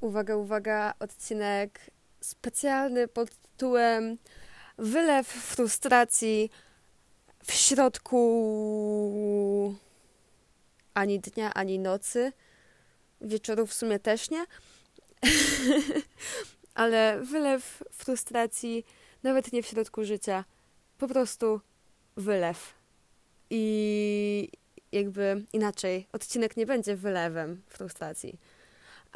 Uwaga, uwaga, odcinek specjalny pod tytułem Wylew frustracji w środku ani dnia, ani nocy. Wieczoru w sumie też nie. Ale wylew frustracji nawet nie w środku życia. Po prostu wylew. I jakby inaczej, odcinek nie będzie wylewem frustracji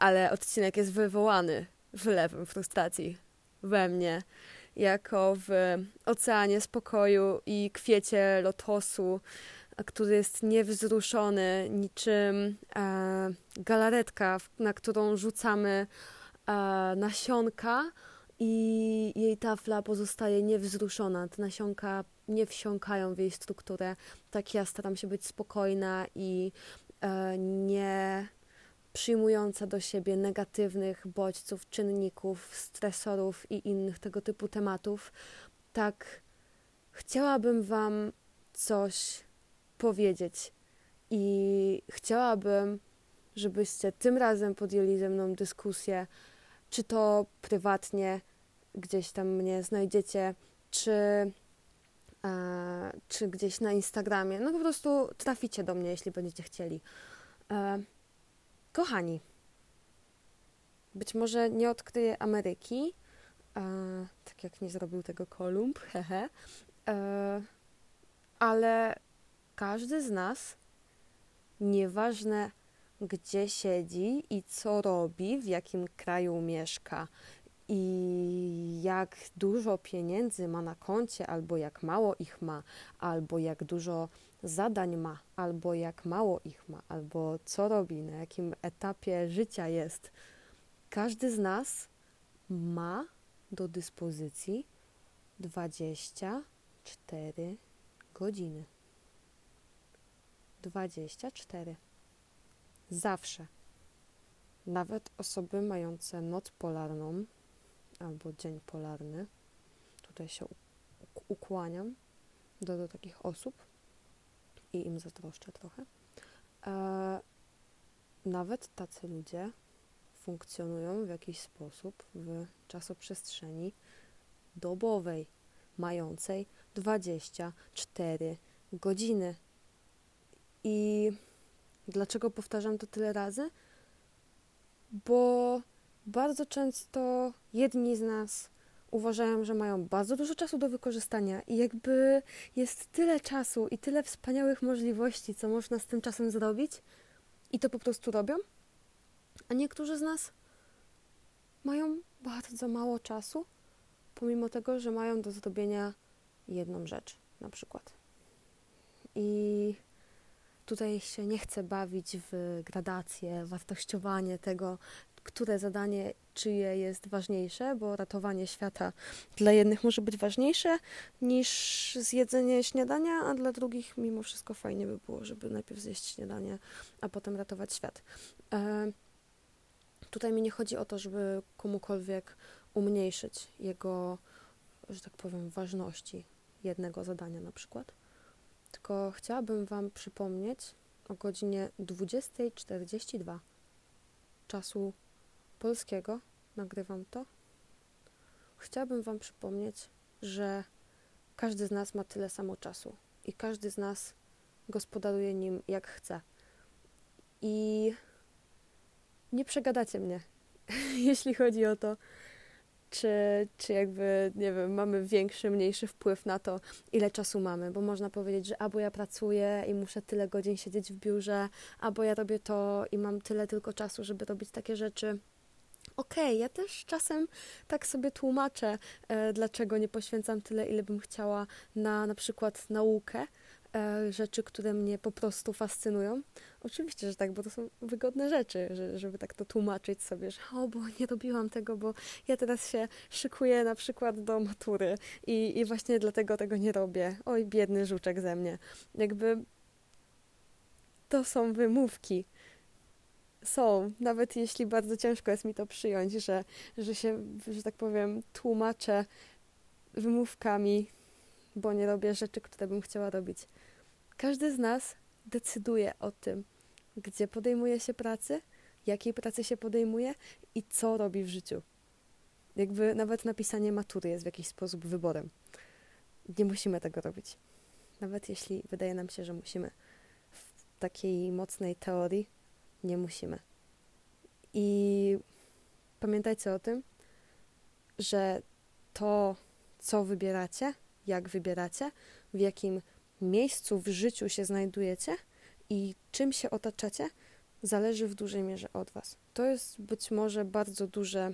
ale odcinek jest wywołany wylewem frustracji we mnie, jako w oceanie spokoju i kwiecie lotosu, który jest niewzruszony, niczym e, galaretka, na którą rzucamy e, nasionka i jej tafla pozostaje niewzruszona. Te nasionka nie wsiąkają w jej strukturę. Tak ja staram się być spokojna i e, nie przyjmująca do siebie negatywnych bodźców, czynników, stresorów i innych tego typu tematów, tak chciałabym Wam coś powiedzieć i chciałabym, żebyście tym razem podjęli ze mną dyskusję, czy to prywatnie gdzieś tam mnie znajdziecie, czy, e, czy gdzieś na Instagramie. No po prostu traficie do mnie, jeśli będziecie chcieli. E, Kochani, być może nie odkryję Ameryki, e, tak jak nie zrobił tego Kolumb, hehe, e, ale każdy z nas, nieważne gdzie siedzi i co robi, w jakim kraju mieszka i jak dużo pieniędzy ma na koncie, albo jak mało ich ma, albo jak dużo zadań ma, albo jak mało ich ma, albo co robi, na jakim etapie życia jest. Każdy z nas ma do dyspozycji 24 godziny. 24. Zawsze. Nawet osoby mające noc polarną albo dzień polarny, tutaj się ukłaniam do, do takich osób, i im zazdroszczę trochę. E, nawet tacy ludzie funkcjonują w jakiś sposób w czasoprzestrzeni dobowej, mającej 24 godziny. I dlaczego powtarzam to tyle razy? Bo bardzo często jedni z nas uważają, że mają bardzo dużo czasu do wykorzystania i jakby jest tyle czasu i tyle wspaniałych możliwości, co można z tym czasem zrobić, i to po prostu robią. A niektórzy z nas mają bardzo mało czasu, pomimo tego, że mają do zrobienia jedną rzecz, na przykład. I tutaj się nie chcę bawić w gradację, wartościowanie tego, które zadanie czyje jest ważniejsze, bo ratowanie świata dla jednych może być ważniejsze niż zjedzenie śniadania, a dla drugich mimo wszystko fajnie by było, żeby najpierw zjeść śniadanie, a potem ratować świat. E, tutaj mi nie chodzi o to, żeby komukolwiek umniejszyć jego, że tak powiem, ważności jednego zadania na przykład, tylko chciałabym Wam przypomnieć o godzinie 20.42 czasu polskiego, nagrywam to, chciałabym Wam przypomnieć, że każdy z nas ma tyle samo czasu i każdy z nas gospodaruje nim jak chce. I nie przegadacie mnie, jeśli chodzi o to, czy, czy jakby, nie wiem, mamy większy, mniejszy wpływ na to, ile czasu mamy, bo można powiedzieć, że albo ja pracuję i muszę tyle godzin siedzieć w biurze, albo ja robię to i mam tyle tylko czasu, żeby robić takie rzeczy. Okej, okay, ja też czasem tak sobie tłumaczę, e, dlaczego nie poświęcam tyle, ile bym chciała na na przykład naukę, e, rzeczy, które mnie po prostu fascynują. Oczywiście, że tak, bo to są wygodne rzeczy, że, żeby tak to tłumaczyć sobie, że o, bo nie robiłam tego, bo ja teraz się szykuję na przykład do matury i, i właśnie dlatego tego nie robię. Oj, biedny żuczek ze mnie. Jakby to są wymówki są, nawet jeśli bardzo ciężko jest mi to przyjąć, że, że się, że tak powiem, tłumaczę wymówkami, bo nie robię rzeczy, które bym chciała robić. Każdy z nas decyduje o tym, gdzie podejmuje się pracy, jakiej pracy się podejmuje i co robi w życiu. Jakby nawet napisanie matury jest w jakiś sposób wyborem. Nie musimy tego robić. Nawet jeśli wydaje nam się, że musimy. W takiej mocnej teorii nie musimy. I pamiętajcie o tym, że to, co wybieracie, jak wybieracie, w jakim miejscu w życiu się znajdujecie i czym się otaczacie, zależy w dużej mierze od Was. To jest być może bardzo duże.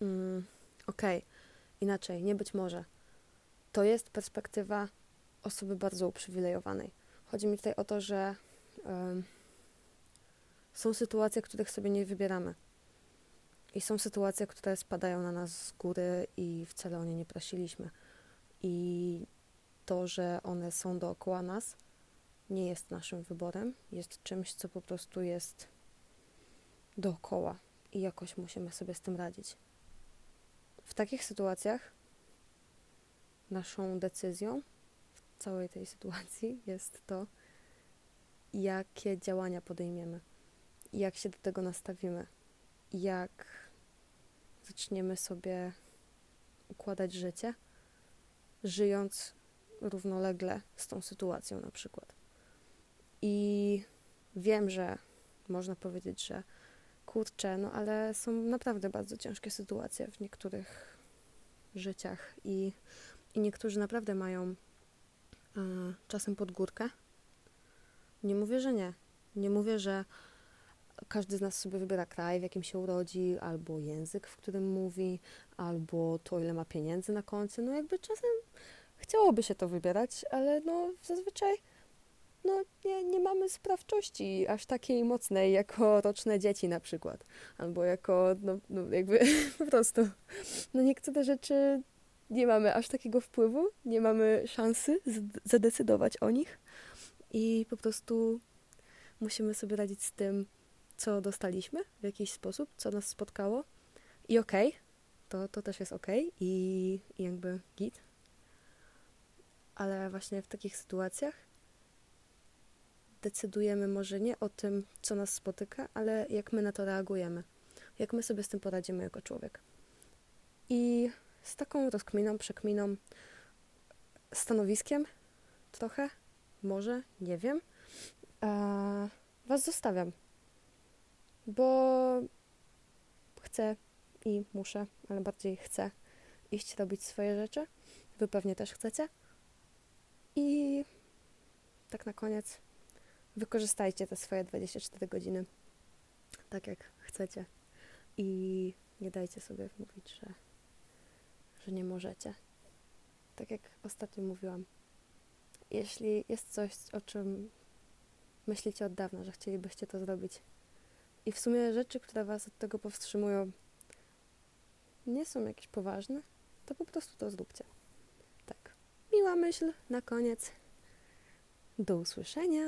Mm, Okej, okay. inaczej, nie być może. To jest perspektywa osoby bardzo uprzywilejowanej. Chodzi mi tutaj o to, że um, są sytuacje, których sobie nie wybieramy. I są sytuacje, które spadają na nas z góry i wcale o nie nie prosiliśmy. I to, że one są dookoła nas, nie jest naszym wyborem, jest czymś, co po prostu jest dookoła i jakoś musimy sobie z tym radzić. W takich sytuacjach naszą decyzją w całej tej sytuacji jest to, jakie działania podejmiemy, jak się do tego nastawimy, jak zaczniemy sobie układać życie, żyjąc równolegle z tą sytuacją na przykład. I wiem, że można powiedzieć, że kurczę, no ale są naprawdę bardzo ciężkie sytuacje w niektórych życiach i, i niektórzy naprawdę mają e, czasem pod górkę. Nie mówię, że nie. Nie mówię, że każdy z nas sobie wybiera kraj, w jakim się urodzi, albo język, w którym mówi, albo to, ile ma pieniędzy na koncie. No jakby czasem chciałoby się to wybierać, ale no zazwyczaj no nie, nie mamy sprawczości aż takiej mocnej jako roczne dzieci na przykład. Albo jako, no, no jakby po prostu, no niektóre rzeczy nie mamy aż takiego wpływu, nie mamy szansy zadecydować o nich i po prostu musimy sobie radzić z tym, co dostaliśmy w jakiś sposób, co nas spotkało. I okej, okay, to, to też jest okej okay i, i jakby git. Ale właśnie w takich sytuacjach decydujemy może nie o tym, co nas spotyka, ale jak my na to reagujemy, jak my sobie z tym poradzimy jako człowiek. I z taką rozkminą, przekminą, stanowiskiem trochę, może, nie wiem, Was zostawiam, bo chcę i muszę, ale bardziej chcę iść robić swoje rzeczy. Wy pewnie też chcecie. I tak na koniec wykorzystajcie te swoje 24 godziny tak jak chcecie i nie dajcie sobie mówić, że, że nie możecie. Tak jak ostatnio mówiłam, jeśli jest coś, o czym myślicie od dawna, że chcielibyście to zrobić i w sumie rzeczy, które was od tego powstrzymują, nie są jakieś poważne, to po prostu to zróbcie. Tak. Miła myśl na koniec. Do usłyszenia.